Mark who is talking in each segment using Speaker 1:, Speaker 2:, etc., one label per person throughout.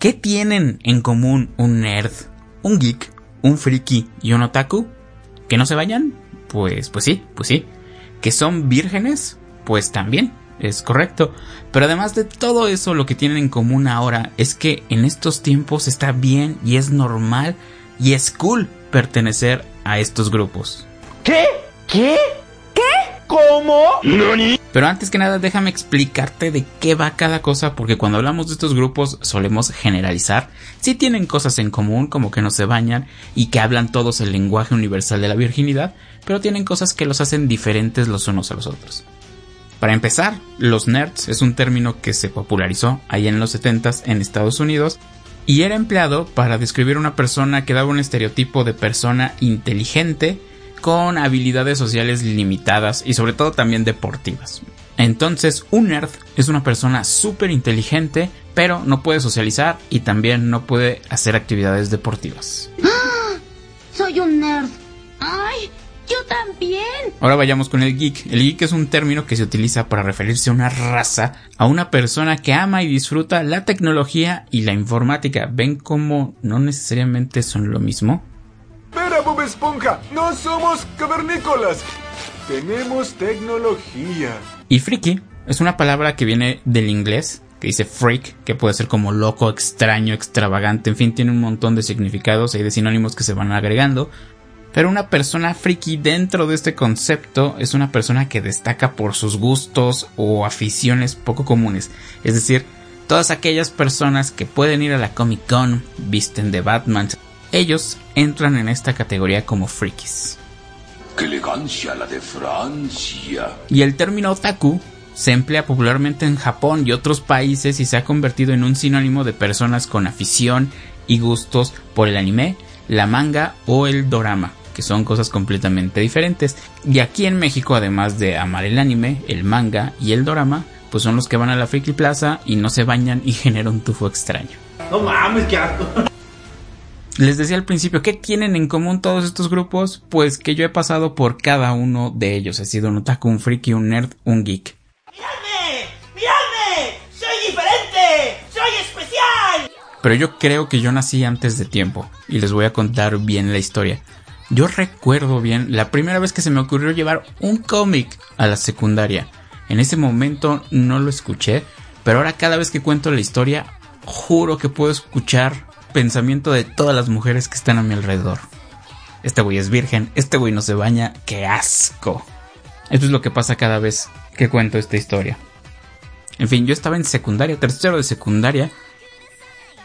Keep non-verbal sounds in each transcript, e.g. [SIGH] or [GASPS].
Speaker 1: ¿Qué tienen en común un nerd, un geek, un friki y un otaku? ¿Que no se vayan? Pues, pues sí, pues sí. ¿Que son vírgenes? Pues también, es correcto. Pero además de todo eso, lo que tienen en común ahora es que en estos tiempos está bien y es normal y es cool pertenecer a estos grupos.
Speaker 2: ¿Qué? ¿Qué?
Speaker 1: Pero antes que nada, déjame explicarte de qué va cada cosa, porque cuando hablamos de estos grupos solemos generalizar. Sí tienen cosas en común, como que no se bañan y que hablan todos el lenguaje universal de la virginidad, pero tienen cosas que los hacen diferentes los unos a los otros. Para empezar, los nerds es un término que se popularizó ahí en los 70s en Estados Unidos y era empleado para describir una persona que daba un estereotipo de persona inteligente, con habilidades sociales limitadas y sobre todo también deportivas. Entonces, un nerd es una persona súper inteligente, pero no puede socializar y también no puede hacer actividades deportivas. [GASPS]
Speaker 3: Soy un nerd. ¡Ay! Yo también.
Speaker 1: Ahora vayamos con el geek. El geek es un término que se utiliza para referirse a una raza, a una persona que ama y disfruta la tecnología y la informática. ¿Ven cómo no necesariamente son lo mismo?
Speaker 4: Bob Esponja, no somos cavernícolas. Tenemos tecnología.
Speaker 1: Y friki es una palabra que viene del inglés, que dice freak, que puede ser como loco, extraño, extravagante, en fin, tiene un montón de significados y de sinónimos que se van agregando. Pero una persona friki dentro de este concepto es una persona que destaca por sus gustos o aficiones poco comunes. Es decir, todas aquellas personas que pueden ir a la Comic Con, visten de Batman, ellos entran en esta categoría como frikis.
Speaker 5: ¡Qué elegancia la de Francia!
Speaker 1: Y el término otaku se emplea popularmente en Japón y otros países y se ha convertido en un sinónimo de personas con afición y gustos por el anime, la manga o el dorama, que son cosas completamente diferentes. Y aquí en México, además de amar el anime, el manga y el dorama, pues son los que van a la Friki Plaza y no se bañan y [LAUGHS] generan un tufo extraño.
Speaker 2: No mames, qué asco.
Speaker 1: Les decía al principio, ¿qué tienen en común todos estos grupos? Pues que yo he pasado por cada uno de ellos. He sido un otaku, un friki, un nerd, un geek.
Speaker 2: ¡Miradme! ¡Miradme! ¡Soy diferente! ¡Soy especial!
Speaker 1: Pero yo creo que yo nací antes de tiempo. Y les voy a contar bien la historia. Yo recuerdo bien la primera vez que se me ocurrió llevar un cómic a la secundaria. En ese momento no lo escuché, pero ahora cada vez que cuento la historia, juro que puedo escuchar pensamiento de todas las mujeres que están a mi alrededor. Este güey es virgen, este güey no se baña, qué asco. Esto es lo que pasa cada vez que cuento esta historia. En fin, yo estaba en secundaria, tercero de secundaria.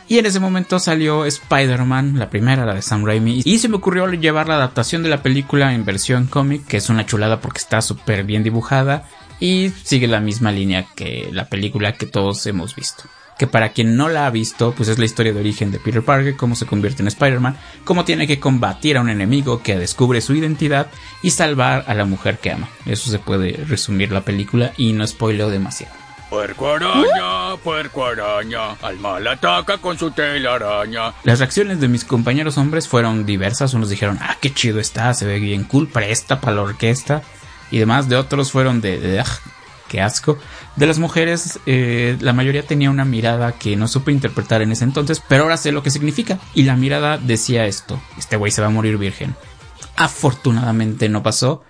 Speaker 1: Y en ese momento salió Spider-Man, la primera, la de Sam Raimi. Y se me ocurrió llevar la adaptación de la película en versión cómic, que es una chulada porque está súper bien dibujada. Y sigue la misma línea que la película que todos hemos visto que para quien no la ha visto, pues es la historia de origen de Peter Parker, cómo se convierte en Spider-Man, cómo tiene que combatir a un enemigo que descubre su identidad y salvar a la mujer que ama. Eso se puede resumir la película y no spoileo demasiado.
Speaker 5: Puerco araña, puerco araña, al mal ataca con su telaraña.
Speaker 1: Las reacciones de mis compañeros hombres fueron diversas. Unos dijeron, ah, qué chido está, se ve bien cool, presta para la orquesta. Y demás de otros fueron de, de qué asco. De las mujeres, eh, la mayoría tenía una mirada que no supe interpretar en ese entonces, pero ahora sé lo que significa. Y la mirada decía esto, este güey se va a morir virgen. Afortunadamente no pasó,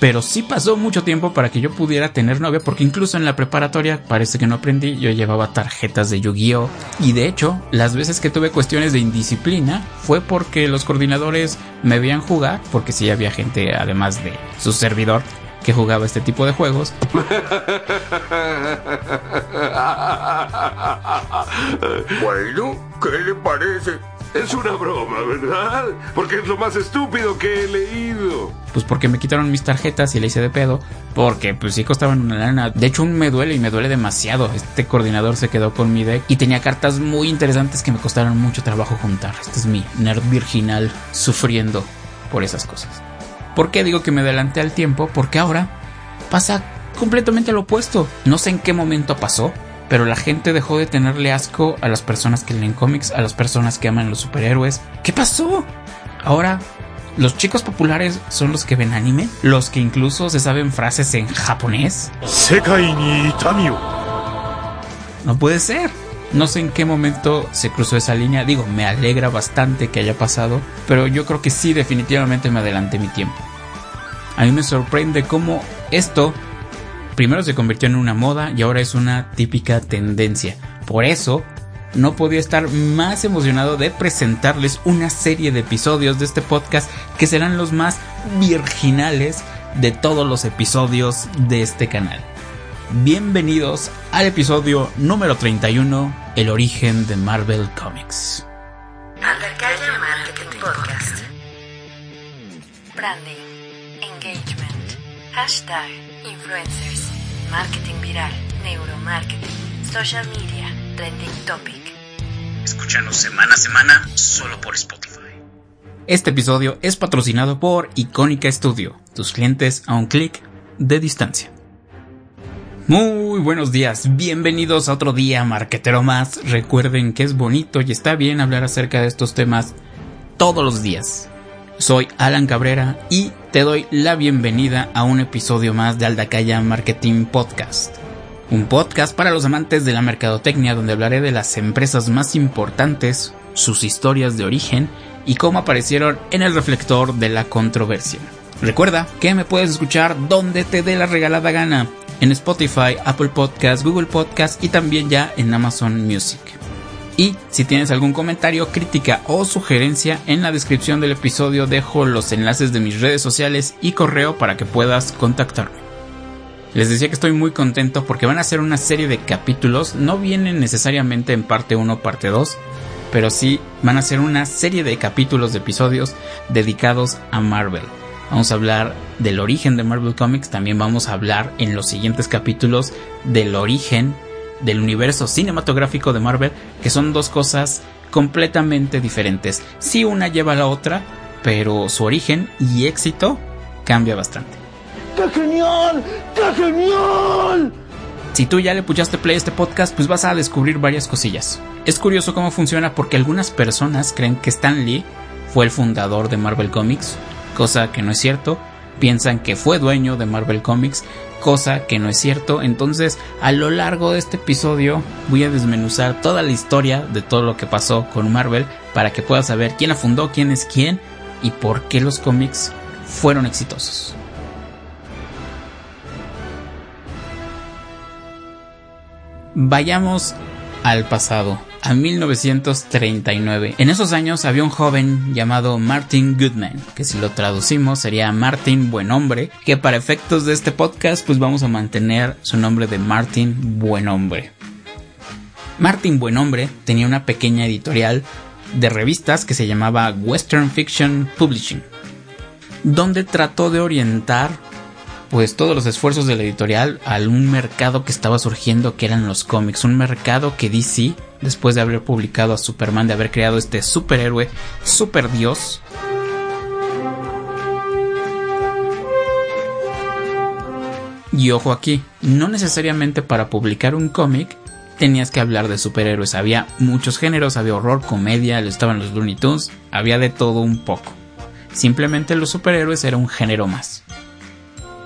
Speaker 1: pero sí pasó mucho tiempo para que yo pudiera tener novia, porque incluso en la preparatoria parece que no aprendí, yo llevaba tarjetas de Yu-Gi-Oh! Y de hecho, las veces que tuve cuestiones de indisciplina fue porque los coordinadores me veían jugar, porque sí había gente, además de su servidor, que jugaba este tipo de juegos.
Speaker 5: Bueno, ¿qué le parece?
Speaker 6: Es una broma, ¿verdad? Porque es lo más estúpido que he leído.
Speaker 1: Pues porque me quitaron mis tarjetas y le hice de pedo. Porque pues sí costaban una lana. De hecho me duele y me duele demasiado. Este coordinador se quedó con mi deck y tenía cartas muy interesantes que me costaron mucho trabajo juntar. Este es mi nerd virginal sufriendo por esas cosas. ¿Por qué digo que me adelanté al tiempo? Porque ahora pasa completamente lo opuesto. No sé en qué momento pasó, pero la gente dejó de tenerle asco a las personas que leen cómics, a las personas que aman los superhéroes. ¿Qué pasó? Ahora, los chicos populares son los que ven anime, los que incluso se saben frases en japonés. No puede ser. No sé en qué momento se cruzó esa línea. Digo, me alegra bastante que haya pasado, pero yo creo que sí, definitivamente me adelanté mi tiempo. A mí me sorprende cómo esto primero se convirtió en una moda y ahora es una típica tendencia. Por eso, no podía estar más emocionado de presentarles una serie de episodios de este podcast que serán los más virginales de todos los episodios de este canal. Bienvenidos al episodio número 31, El origen de Marvel Comics.
Speaker 7: Marketing Podcast. Branding, engagement, hashtag, influencers, marketing viral, neuromarketing, social media, trending topic.
Speaker 1: Escúchanos semana a semana solo por Spotify. Este episodio es patrocinado por Icónica Studio, tus clientes a un clic de distancia. Muy buenos días, bienvenidos a otro día marquetero más. Recuerden que es bonito y está bien hablar acerca de estos temas todos los días. Soy Alan Cabrera y te doy la bienvenida a un episodio más de Aldacaya Marketing Podcast. Un podcast para los amantes de la mercadotecnia donde hablaré de las empresas más importantes, sus historias de origen y cómo aparecieron en el reflector de la controversia. Recuerda que me puedes escuchar donde te dé la regalada gana, en Spotify, Apple Podcast, Google Podcast y también ya en Amazon Music. Y si tienes algún comentario, crítica o sugerencia, en la descripción del episodio dejo los enlaces de mis redes sociales y correo para que puedas contactarme. Les decía que estoy muy contento porque van a ser una serie de capítulos, no vienen necesariamente en parte 1 o parte 2, pero sí van a ser una serie de capítulos de episodios dedicados a Marvel. Vamos a hablar del origen de Marvel Comics, también vamos a hablar en los siguientes capítulos del origen del universo cinematográfico de Marvel, que son dos cosas completamente diferentes. Sí una lleva a la otra, pero su origen y éxito cambia bastante.
Speaker 2: ¡Qué genial! ¡Qué genial!
Speaker 1: Si tú ya le puchaste play a este podcast, pues vas a descubrir varias cosillas. Es curioso cómo funciona porque algunas personas creen que Stan Lee fue el fundador de Marvel Comics, cosa que no es cierto. Piensan que fue dueño de Marvel Comics, cosa que no es cierto. Entonces, a lo largo de este episodio voy a desmenuzar toda la historia de todo lo que pasó con Marvel para que puedas saber quién la fundó, quién es quién y por qué los cómics fueron exitosos. Vayamos al pasado, a 1939. En esos años había un joven llamado Martin Goodman, que si lo traducimos sería Martin Buenombre, que para efectos de este podcast pues vamos a mantener su nombre de Martin Buenombre. Martin Buenombre tenía una pequeña editorial de revistas que se llamaba Western Fiction Publishing, donde trató de orientar pues todos los esfuerzos de la editorial a un mercado que estaba surgiendo que eran los cómics, un mercado que DC, después de haber publicado a Superman, de haber creado este superhéroe, super dios, Y ojo aquí, no necesariamente para publicar un cómic tenías que hablar de superhéroes, había muchos géneros, había horror, comedia, estaban los Looney Tunes, había de todo un poco. Simplemente los superhéroes era un género más.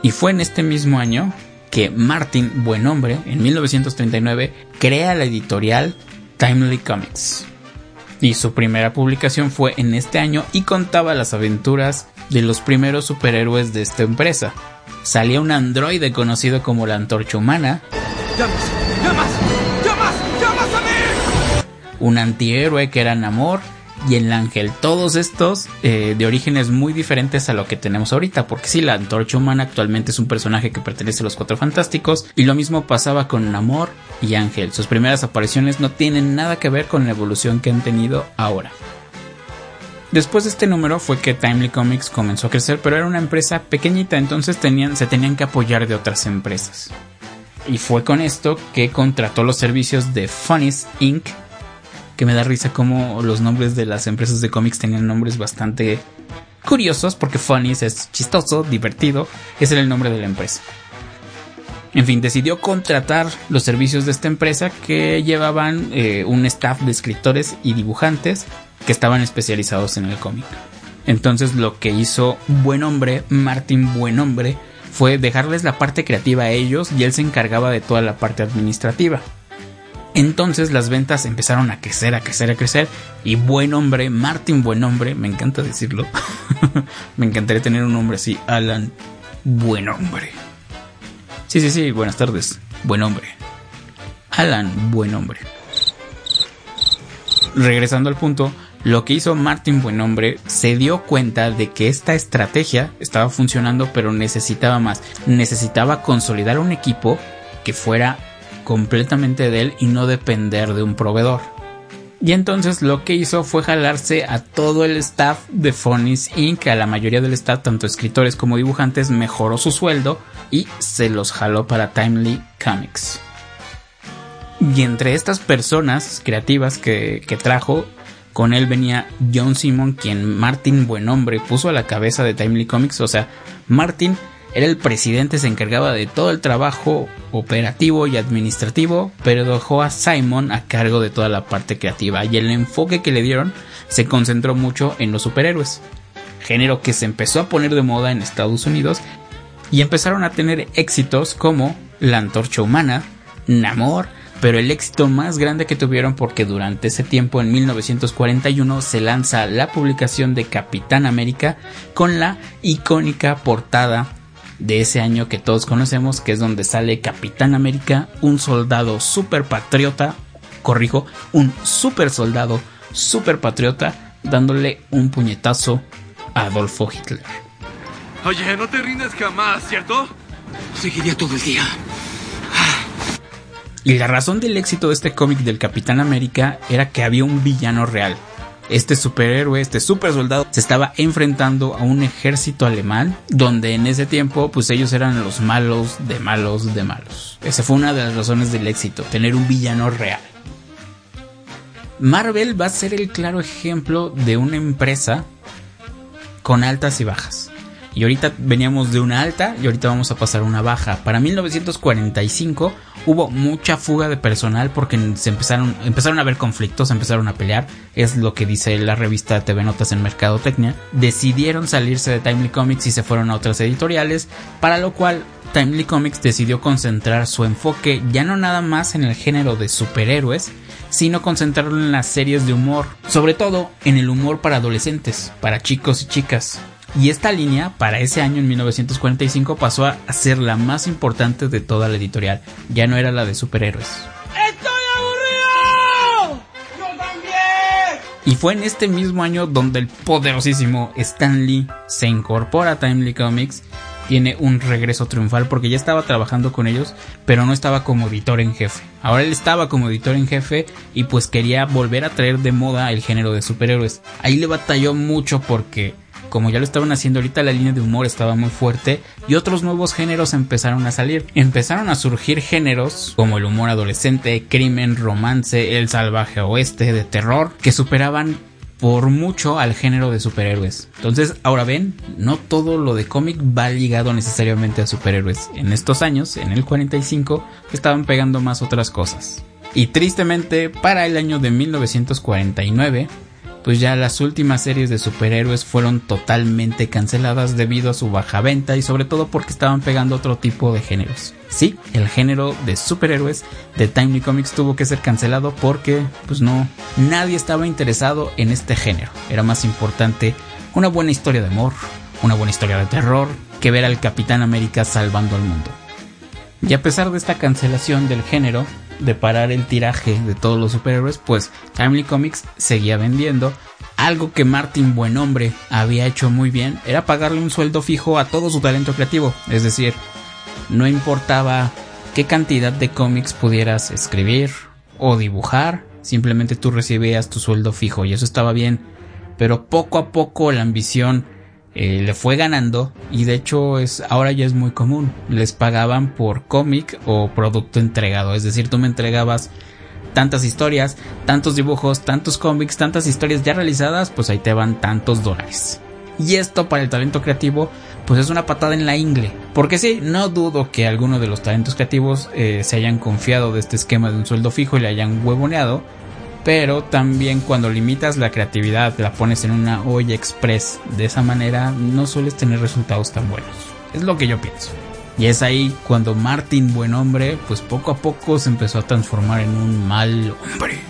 Speaker 1: Y fue en este mismo año que Martin Buenombre, en 1939, crea la editorial Timely Comics. Y su primera publicación fue en este año y contaba las aventuras de los primeros superhéroes de esta empresa. Salía un androide conocido como la Antorcha Humana.
Speaker 2: ¡Llamas! ¡Llamas! ¡Llamas! ¡Llamas a mí!
Speaker 1: Un antihéroe que era Namor y el ángel. Todos estos eh, de orígenes muy diferentes a lo que tenemos ahorita. Porque sí, la antorcha humana actualmente es un personaje que pertenece a los cuatro fantásticos. Y lo mismo pasaba con Namor y Ángel. Sus primeras apariciones no tienen nada que ver con la evolución que han tenido ahora. Después de este número fue que Timely Comics comenzó a crecer, pero era una empresa pequeñita, entonces tenían, se tenían que apoyar de otras empresas. Y fue con esto que contrató los servicios de Funnies Inc., que me da risa como los nombres de las empresas de cómics tenían nombres bastante curiosos, porque Funnies es chistoso, divertido, ese era el nombre de la empresa. En fin, decidió contratar los servicios de esta empresa que llevaban eh, un staff de escritores y dibujantes que estaban especializados en el cómic. Entonces lo que hizo Buen Hombre, Martin Buen Hombre, fue dejarles la parte creativa a ellos y él se encargaba de toda la parte administrativa. Entonces las ventas empezaron a crecer, a crecer, a crecer. Y buen hombre, Martin buen hombre, me encanta decirlo. [LAUGHS] me encantaría tener un nombre así, Alan buen hombre. Sí, sí, sí, buenas tardes. Buen hombre. Alan, buen hombre. Regresando al punto, lo que hizo Martin Buen Hombre se dio cuenta de que esta estrategia estaba funcionando, pero necesitaba más. Necesitaba consolidar un equipo que fuera completamente de él y no depender de un proveedor. Y entonces lo que hizo fue jalarse a todo el staff de Funnies Inc. A la mayoría del staff, tanto escritores como dibujantes, mejoró su sueldo y se los jaló para Timely Comics. Y entre estas personas creativas que, que trajo, con él venía John Simon, quien Martin Buenombre puso a la cabeza de Timely Comics. O sea, Martin era el presidente, se encargaba de todo el trabajo operativo y administrativo, pero dejó a Simon a cargo de toda la parte creativa. Y el enfoque que le dieron se concentró mucho en los superhéroes, género que se empezó a poner de moda en Estados Unidos y empezaron a tener éxitos como La Antorcha Humana, Namor, pero el éxito más grande que tuvieron porque durante ese tiempo en 1941 se lanza la publicación de Capitán América con la icónica portada de ese año que todos conocemos, que es donde sale Capitán América, un soldado super patriota, corrijo, un super soldado super patriota, dándole un puñetazo a Adolfo Hitler.
Speaker 2: Oye, no te rindes jamás, ¿cierto? Seguiría todo el día.
Speaker 1: Y la razón del éxito de este cómic del Capitán América era que había un villano real, este superhéroe, este super soldado, se estaba enfrentando a un ejército alemán donde en ese tiempo pues ellos eran los malos de malos de malos. Esa fue una de las razones del éxito, tener un villano real. Marvel va a ser el claro ejemplo de una empresa con altas y bajas. Y ahorita veníamos de una alta y ahorita vamos a pasar a una baja. Para 1945 hubo mucha fuga de personal porque se empezaron, empezaron a haber conflictos, empezaron a pelear. Es lo que dice la revista TV Notas en Mercadotecnia. Decidieron salirse de Timely Comics y se fueron a otras editoriales, para lo cual Timely Comics decidió concentrar su enfoque ya no nada más en el género de superhéroes, sino concentrarlo en las series de humor, sobre todo en el humor para adolescentes, para chicos y chicas. Y esta línea, para ese año en 1945, pasó a ser la más importante de toda la editorial. Ya no era la de superhéroes.
Speaker 2: ¡Estoy aburrido! ¡Yo también!
Speaker 1: Y fue en este mismo año donde el poderosísimo Stan Lee se incorpora a Timely Comics. Tiene un regreso triunfal porque ya estaba trabajando con ellos, pero no estaba como editor en jefe. Ahora él estaba como editor en jefe y pues quería volver a traer de moda el género de superhéroes. Ahí le batalló mucho porque como ya lo estaban haciendo ahorita, la línea de humor estaba muy fuerte y otros nuevos géneros empezaron a salir. Empezaron a surgir géneros como el humor adolescente, crimen, romance, el salvaje oeste, de terror, que superaban por mucho al género de superhéroes. Entonces, ahora ven, no todo lo de cómic va ligado necesariamente a superhéroes. En estos años, en el 45, estaban pegando más otras cosas. Y tristemente, para el año de 1949, pues ya las últimas series de superhéroes fueron totalmente canceladas debido a su baja venta y sobre todo porque estaban pegando otro tipo de géneros. Sí, el género de superhéroes de Timely Comics tuvo que ser cancelado porque pues no, nadie estaba interesado en este género. Era más importante una buena historia de amor, una buena historia de terror, que ver al Capitán América salvando al mundo. Y a pesar de esta cancelación del género, de parar el tiraje de todos los superhéroes, pues Timely Comics seguía vendiendo. Algo que Martin Buenombre había hecho muy bien era pagarle un sueldo fijo a todo su talento creativo. Es decir, no importaba qué cantidad de cómics pudieras escribir o dibujar, simplemente tú recibías tu sueldo fijo y eso estaba bien pero poco a poco la ambición eh, le fue ganando y de hecho es ahora ya es muy común. Les pagaban por cómic o producto entregado, es decir, tú me entregabas tantas historias, tantos dibujos, tantos cómics, tantas historias ya realizadas, pues ahí te van tantos dólares. Y esto para el talento creativo, pues es una patada en la ingle. Porque sí, no dudo que algunos de los talentos creativos eh, se hayan confiado de este esquema de un sueldo fijo y le hayan huevoneado pero también cuando limitas la creatividad, la pones en una olla express, de esa manera no sueles tener resultados tan buenos. Es lo que yo pienso. Y es ahí cuando Martin Buen Hombre, pues poco a poco se empezó a transformar en un mal hombre.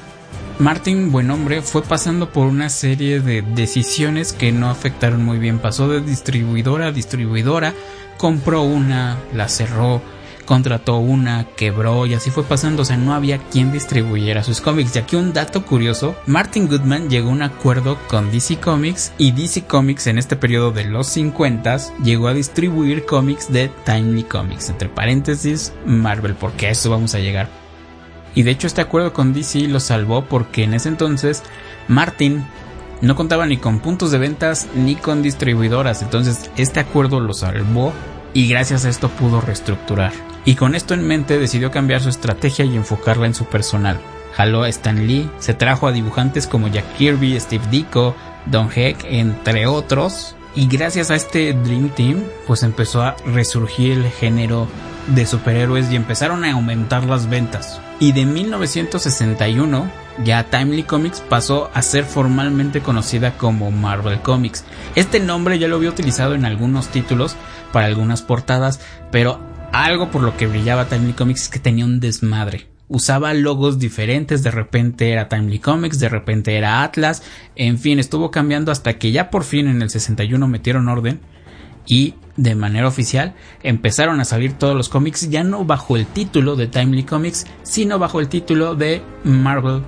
Speaker 1: Martin Buen Hombre fue pasando por una serie de decisiones que no afectaron muy bien. Pasó de distribuidora a distribuidora, compró una, la cerró, contrató una, quebró y así fue pasando, o sea, no había quien distribuyera sus cómics. Y aquí un dato curioso, Martin Goodman llegó a un acuerdo con DC Comics y DC Comics en este periodo de los 50 llegó a distribuir cómics de Timely Comics, entre paréntesis Marvel, porque a eso vamos a llegar. Y de hecho este acuerdo con DC lo salvó porque en ese entonces Martin no contaba ni con puntos de ventas ni con distribuidoras, entonces este acuerdo lo salvó y gracias a esto pudo reestructurar y con esto en mente decidió cambiar su estrategia y enfocarla en su personal. Jaló a Stan Lee, se trajo a dibujantes como Jack Kirby, Steve Ditko, Don Heck, entre otros, y gracias a este Dream Team, pues empezó a resurgir el género de superhéroes y empezaron a aumentar las ventas. Y de 1961, ya Timely Comics pasó a ser formalmente conocida como Marvel Comics. Este nombre ya lo había utilizado en algunos títulos para algunas portadas, pero algo por lo que brillaba Timely Comics es que tenía un desmadre. Usaba logos diferentes, de repente era Timely Comics, de repente era Atlas, en fin, estuvo cambiando hasta que ya por fin en el 61 metieron orden y de manera oficial empezaron a salir todos los cómics ya no bajo el título de Timely Comics, sino bajo el título de Marvel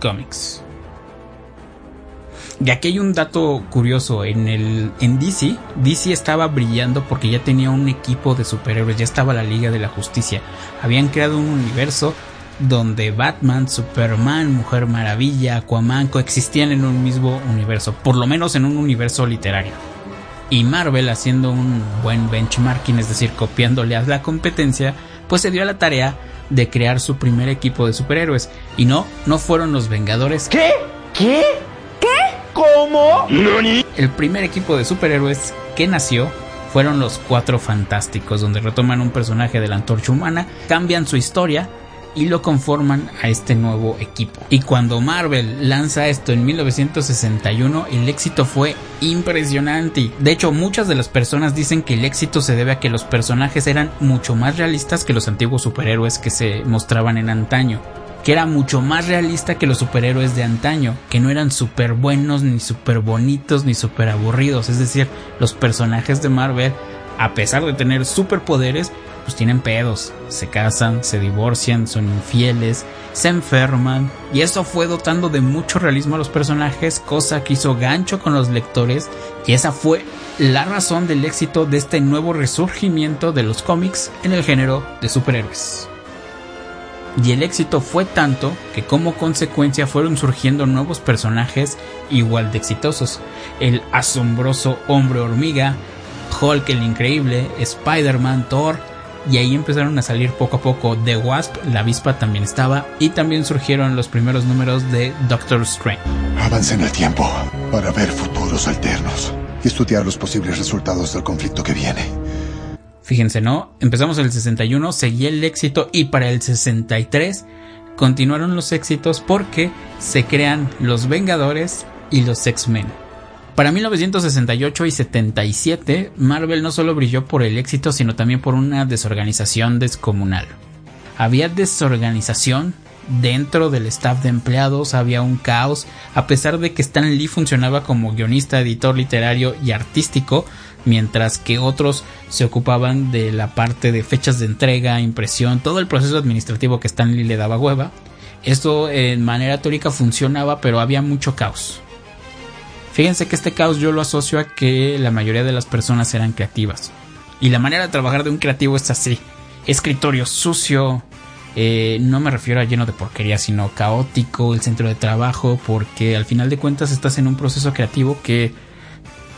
Speaker 1: Comics. Y aquí hay un dato curioso, en el en DC, DC estaba brillando porque ya tenía un equipo de superhéroes, ya estaba la Liga de la Justicia. Habían creado un universo donde Batman, Superman, Mujer Maravilla, Aquaman coexistían en un mismo universo, por lo menos en un universo literario. Y Marvel haciendo un buen benchmarking, es decir, copiándole a la competencia, pues se dio a la tarea de crear su primer equipo de superhéroes. Y no, no fueron los Vengadores.
Speaker 8: ¿Qué? ¿Qué? ¿Cómo?
Speaker 1: El primer equipo de superhéroes que nació fueron los Cuatro Fantásticos, donde retoman un personaje de la antorcha humana, cambian su historia y lo conforman a este nuevo equipo. Y cuando Marvel lanza esto en 1961, el éxito fue impresionante. De hecho, muchas de las personas dicen que el éxito se debe a que los personajes eran mucho más realistas que los antiguos superhéroes que se mostraban en antaño que era mucho más realista que los superhéroes de antaño, que no eran súper buenos, ni súper bonitos, ni súper aburridos. Es decir, los personajes de Marvel, a pesar de tener superpoderes, pues tienen pedos, se casan, se divorcian, son infieles, se enferman, y eso fue dotando de mucho realismo a los personajes, cosa que hizo gancho con los lectores, y esa fue la razón del éxito de este nuevo resurgimiento de los cómics en el género de superhéroes y el éxito fue tanto que como consecuencia fueron surgiendo nuevos personajes igual de exitosos. El asombroso hombre hormiga, Hulk el increíble, Spider-Man, Thor, y ahí empezaron a salir poco a poco The Wasp, la avispa también estaba, y también surgieron los primeros números de Doctor Strange.
Speaker 9: Avance en el tiempo para ver futuros alternos y estudiar los posibles resultados del conflicto que viene.
Speaker 1: Fíjense, ¿no? Empezamos el 61, seguía el éxito y para el 63 continuaron los éxitos porque se crean los Vengadores y los X-Men. Para 1968 y 77, Marvel no solo brilló por el éxito, sino también por una desorganización descomunal. Había desorganización dentro del staff de empleados, había un caos, a pesar de que Stan Lee funcionaba como guionista, editor literario y artístico, mientras que otros se ocupaban de la parte de fechas de entrega, impresión, todo el proceso administrativo que Stanley le daba hueva. Esto en manera teórica funcionaba, pero había mucho caos. Fíjense que este caos yo lo asocio a que la mayoría de las personas eran creativas. Y la manera de trabajar de un creativo es así. Escritorio sucio, Eh, no me refiero a lleno de porquería, sino caótico, el centro de trabajo, porque al final de cuentas estás en un proceso creativo que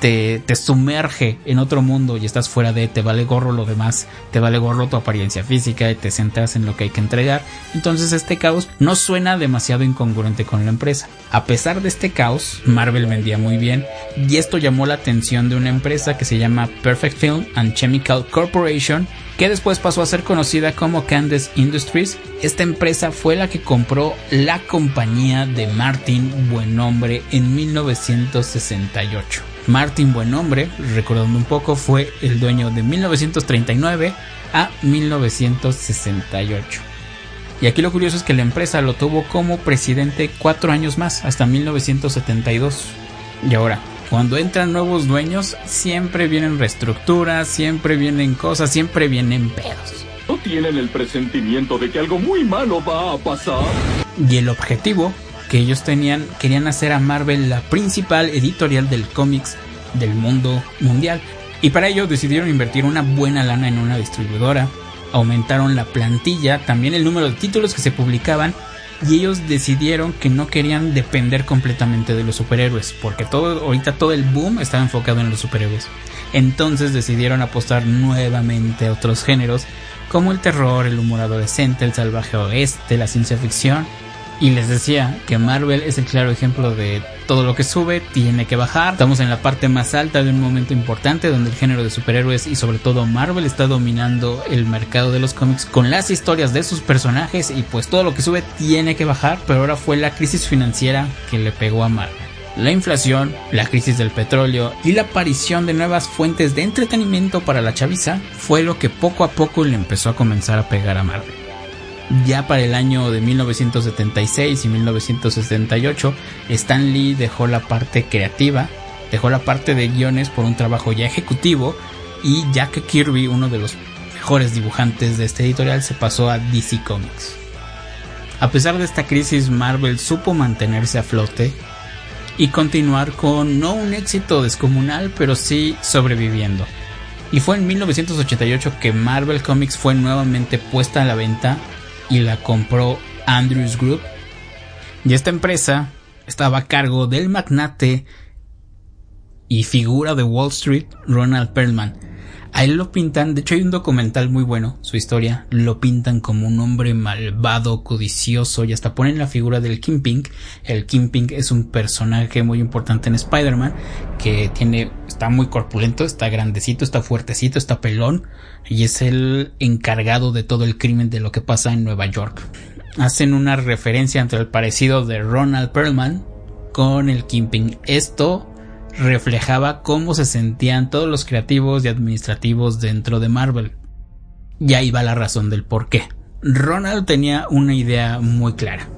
Speaker 1: te, sumerge en otro mundo y estás fuera de, te vale gorro lo demás, te vale gorro tu apariencia física y te centras en lo que hay que entregar. Entonces este caos no suena demasiado incongruente con la empresa. A pesar de este caos, Marvel vendía muy bien y esto llamó la atención de una empresa que se llama Perfect Film and Chemical Corporation que después pasó a ser conocida como Candace Industries. Esta empresa fue la que compró la compañía de Martin Buenombre en 1968. Martin Buenombre, recordando un poco, fue el dueño de 1939 a 1968. Y aquí lo curioso es que la empresa lo tuvo como presidente cuatro años más, hasta 1972. Y ahora, cuando entran nuevos dueños, siempre vienen reestructuras, siempre vienen cosas, siempre vienen pedos.
Speaker 10: ¿No tienen el presentimiento de que algo muy malo va a pasar?
Speaker 1: Y el objetivo que ellos tenían, querían hacer a Marvel la principal editorial del cómics del mundo mundial. Y para ello decidieron invertir una buena lana en una distribuidora, aumentaron la plantilla, también el número de títulos que se publicaban y ellos decidieron que no querían depender completamente de los superhéroes, porque todo ahorita todo el boom estaba enfocado en los superhéroes. Entonces decidieron apostar nuevamente a otros géneros como el terror, el humor adolescente, el salvaje oeste, la ciencia ficción. Y les decía que Marvel es el claro ejemplo de todo lo que sube tiene que bajar. Estamos en la parte más alta de un momento importante donde el género de superhéroes y sobre todo Marvel está dominando el mercado de los cómics con las historias de sus personajes y pues todo lo que sube tiene que bajar, pero ahora fue la crisis financiera que le pegó a Marvel. La inflación, la crisis del petróleo y la aparición de nuevas fuentes de entretenimiento para la chaviza fue lo que poco a poco le empezó a comenzar a pegar a Marvel ya para el año de 1976 y 1978, Stan Lee dejó la parte creativa, dejó la parte de guiones por un trabajo ya ejecutivo y Jack Kirby, uno de los mejores dibujantes de este editorial, se pasó a DC Comics. A pesar de esta crisis, Marvel supo mantenerse a flote y continuar con no un éxito descomunal, pero sí sobreviviendo. Y fue en 1988 que Marvel Comics fue nuevamente puesta a la venta y la compró Andrews Group. Y esta empresa estaba a cargo del magnate y figura de Wall Street, Ronald Perlman. A él lo pintan, de hecho hay un documental muy bueno, su historia, lo pintan como un hombre malvado, codicioso y hasta ponen la figura del Kingpin. El Kingpin es un personaje muy importante en Spider-Man que tiene, está muy corpulento, está grandecito, está fuertecito, está pelón y es el encargado de todo el crimen de lo que pasa en Nueva York. Hacen una referencia entre el parecido de Ronald Perlman con el Kingpin. Esto reflejaba cómo se sentían todos los creativos y administrativos dentro de Marvel. Y ahí va la razón del por qué. Ronald tenía una idea muy clara.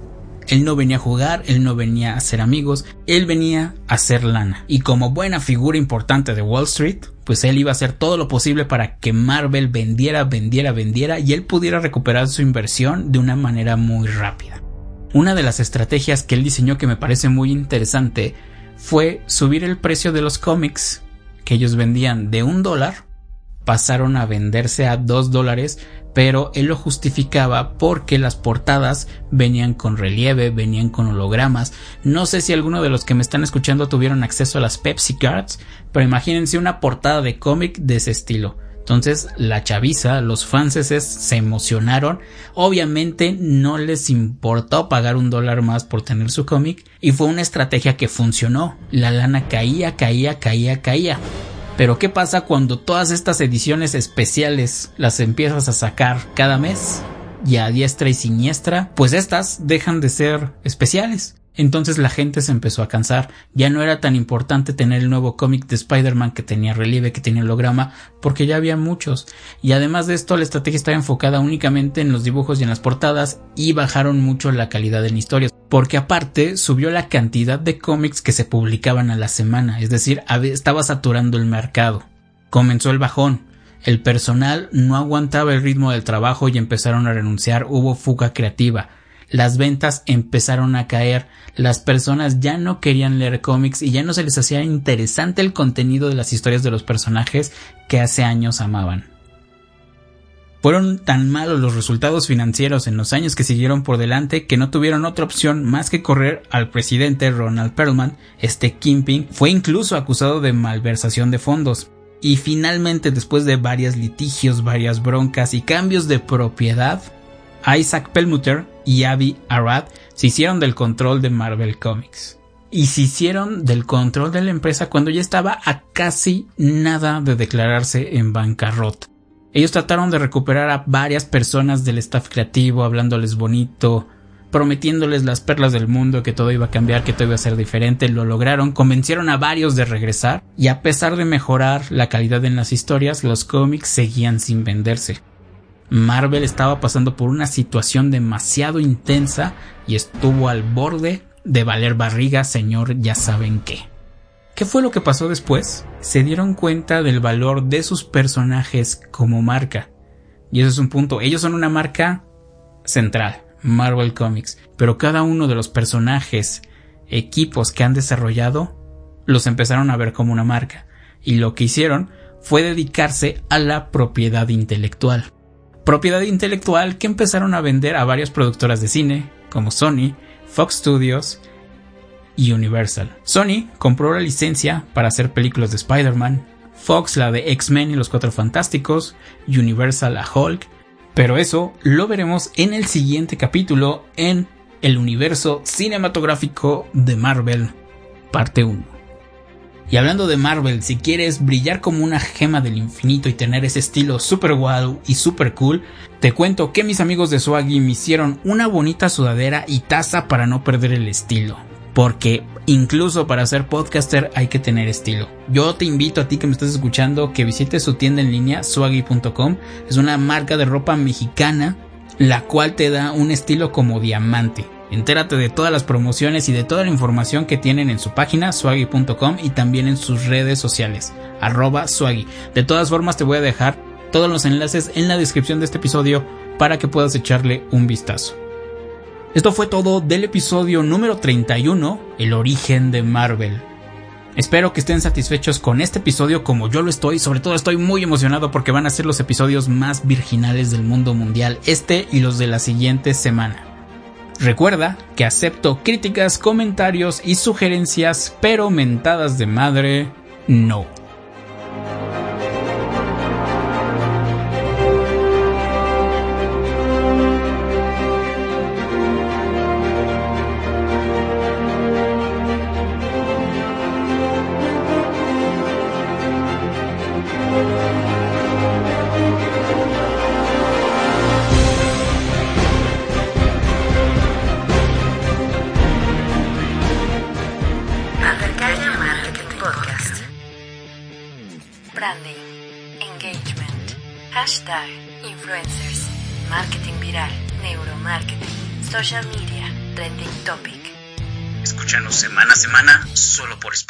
Speaker 1: Él no venía a jugar, él no venía a ser amigos, él venía a hacer lana. Y como buena figura importante de Wall Street, pues él iba a hacer todo lo posible para que Marvel vendiera, vendiera, vendiera y él pudiera recuperar su inversión de una manera muy rápida. Una de las estrategias que él diseñó que me parece muy interesante fue subir el precio de los cómics que ellos vendían de un dólar, pasaron a venderse a dos dólares, pero él lo justificaba porque las portadas venían con relieve, venían con hologramas. No sé si alguno de los que me están escuchando tuvieron acceso a las Pepsi Cards, pero imagínense una portada de cómic de ese estilo entonces la chaviza, los franceses se emocionaron. Obviamente no les importó pagar un dólar más por tener su cómic y fue una estrategia que funcionó. La lana caía, caía, caía, caía. Pero ¿qué pasa cuando todas estas ediciones especiales las empiezas a sacar cada mes? Y a diestra y siniestra, pues estas dejan de ser especiales. Entonces la gente se empezó a cansar. Ya no era tan importante tener el nuevo cómic de Spider-Man que tenía relieve, que tenía holograma, porque ya había muchos. Y además de esto, la estrategia estaba enfocada únicamente en los dibujos y en las portadas y bajaron mucho la calidad en historias. Porque aparte subió la cantidad de cómics que se publicaban a la semana, es decir, estaba saturando el mercado. Comenzó el bajón. El personal no aguantaba el ritmo del trabajo y empezaron a renunciar, hubo fuga creativa las ventas empezaron a caer, las personas ya no querían leer cómics y ya no se les hacía interesante el contenido de las historias de los personajes que hace años amaban. Fueron tan malos los resultados financieros en los años que siguieron por delante que no tuvieron otra opción más que correr al presidente Ronald Perlman. Este Kingpin fue incluso acusado de malversación de fondos. Y finalmente, después de varios litigios, varias broncas y cambios de propiedad, Isaac Perlmutter y Avi Arad se hicieron del control de Marvel Comics. Y se hicieron del control de la empresa cuando ya estaba a casi nada de declararse en bancarrota. Ellos trataron de recuperar a varias personas del staff creativo, hablándoles bonito, prometiéndoles las perlas del mundo, que todo iba a cambiar, que todo iba a ser diferente, lo lograron, convencieron a varios de regresar, y a pesar de mejorar la calidad en las historias, los cómics seguían sin venderse. Marvel estaba pasando por una situación demasiado intensa y estuvo al borde de valer barriga, señor, ya saben qué. ¿Qué fue lo que pasó después? Se dieron cuenta del valor de sus personajes como marca. Y eso es un punto. Ellos son una marca central, Marvel Comics. Pero cada uno de los personajes, equipos que han desarrollado, los empezaron a ver como una marca. Y lo que hicieron fue dedicarse a la propiedad intelectual. Propiedad intelectual que empezaron a vender a varias productoras de cine, como Sony, Fox Studios, Universal. Sony compró la licencia para hacer películas de Spider-Man, Fox la de X-Men y los Cuatro Fantásticos, Universal a Hulk, pero eso lo veremos en el siguiente capítulo en el universo cinematográfico de Marvel, parte 1. Y hablando de Marvel, si quieres brillar como una gema del infinito y tener ese estilo super wow y super cool, te cuento que mis amigos de Swaggy me hicieron una bonita sudadera y taza para no perder el estilo porque incluso para ser podcaster hay que tener estilo. Yo te invito a ti que me estás escuchando que visites su tienda en línea swaggy.com. Es una marca de ropa mexicana la cual te da un estilo como diamante. Entérate de todas las promociones y de toda la información que tienen en su página swaggy.com y también en sus redes sociales arroba swaggy. De todas formas te voy a dejar todos los enlaces en la descripción de este episodio para que puedas echarle un vistazo. Esto fue todo del episodio número 31, El origen de Marvel. Espero que estén satisfechos con este episodio como yo lo estoy, sobre todo estoy muy emocionado porque van a ser los episodios más virginales del mundo mundial, este y los de la siguiente semana. Recuerda que acepto críticas, comentarios y sugerencias, pero mentadas de madre, no. Semana a semana solo por Spotify.